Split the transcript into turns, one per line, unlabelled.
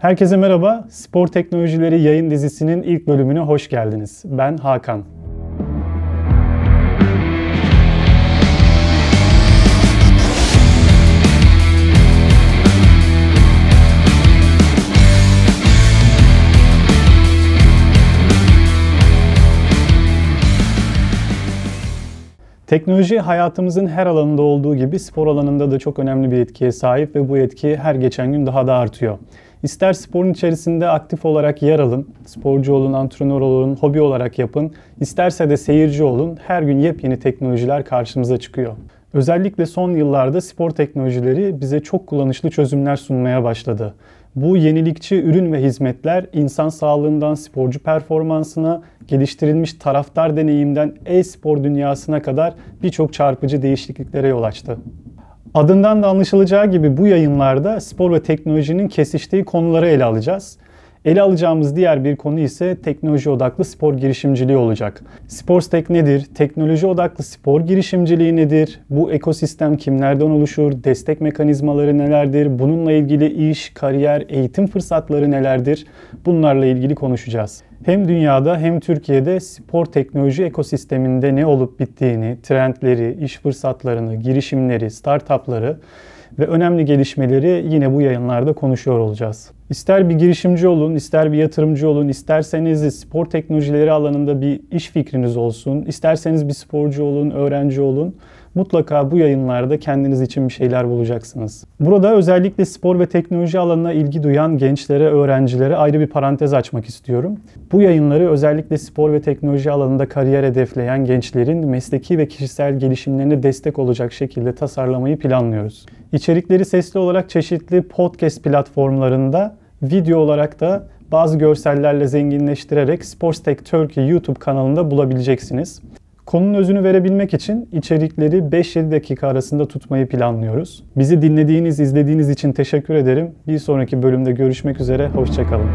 Herkese merhaba. Spor Teknolojileri yayın dizisinin ilk bölümüne hoş geldiniz. Ben Hakan. Teknoloji hayatımızın her alanında olduğu gibi spor alanında da çok önemli bir etkiye sahip ve bu etki her geçen gün daha da artıyor. İster sporun içerisinde aktif olarak yer alın, sporcu olun, antrenör olun, hobi olarak yapın, isterse de seyirci olun, her gün yepyeni teknolojiler karşımıza çıkıyor. Özellikle son yıllarda spor teknolojileri bize çok kullanışlı çözümler sunmaya başladı. Bu yenilikçi ürün ve hizmetler insan sağlığından sporcu performansına, geliştirilmiş taraftar deneyimden e-spor dünyasına kadar birçok çarpıcı değişikliklere yol açtı. Adından da anlaşılacağı gibi bu yayınlarda spor ve teknolojinin kesiştiği konuları ele alacağız. Ele alacağımız diğer bir konu ise teknoloji odaklı spor girişimciliği olacak. Sportstek nedir? Teknoloji odaklı spor girişimciliği nedir? Bu ekosistem kimlerden oluşur? Destek mekanizmaları nelerdir? Bununla ilgili iş, kariyer, eğitim fırsatları nelerdir? Bunlarla ilgili konuşacağız. Hem dünyada hem Türkiye'de spor teknoloji ekosisteminde ne olup bittiğini, trendleri, iş fırsatlarını, girişimleri, startupları ve önemli gelişmeleri yine bu yayınlarda konuşuyor olacağız. İster bir girişimci olun, ister bir yatırımcı olun, isterseniz spor teknolojileri alanında bir iş fikriniz olsun, isterseniz bir sporcu olun, öğrenci olun. Mutlaka bu yayınlarda kendiniz için bir şeyler bulacaksınız. Burada özellikle spor ve teknoloji alanına ilgi duyan gençlere, öğrencilere ayrı bir parantez açmak istiyorum. Bu yayınları özellikle spor ve teknoloji alanında kariyer hedefleyen gençlerin mesleki ve kişisel gelişimlerine destek olacak şekilde tasarlamayı planlıyoruz. İçerikleri sesli olarak çeşitli podcast platformlarında, video olarak da bazı görsellerle zenginleştirerek Sportstek Turkey YouTube kanalında bulabileceksiniz. Konunun özünü verebilmek için içerikleri 5-7 dakika arasında tutmayı planlıyoruz. Bizi dinlediğiniz, izlediğiniz için teşekkür ederim. Bir sonraki bölümde görüşmek üzere, hoşçakalın.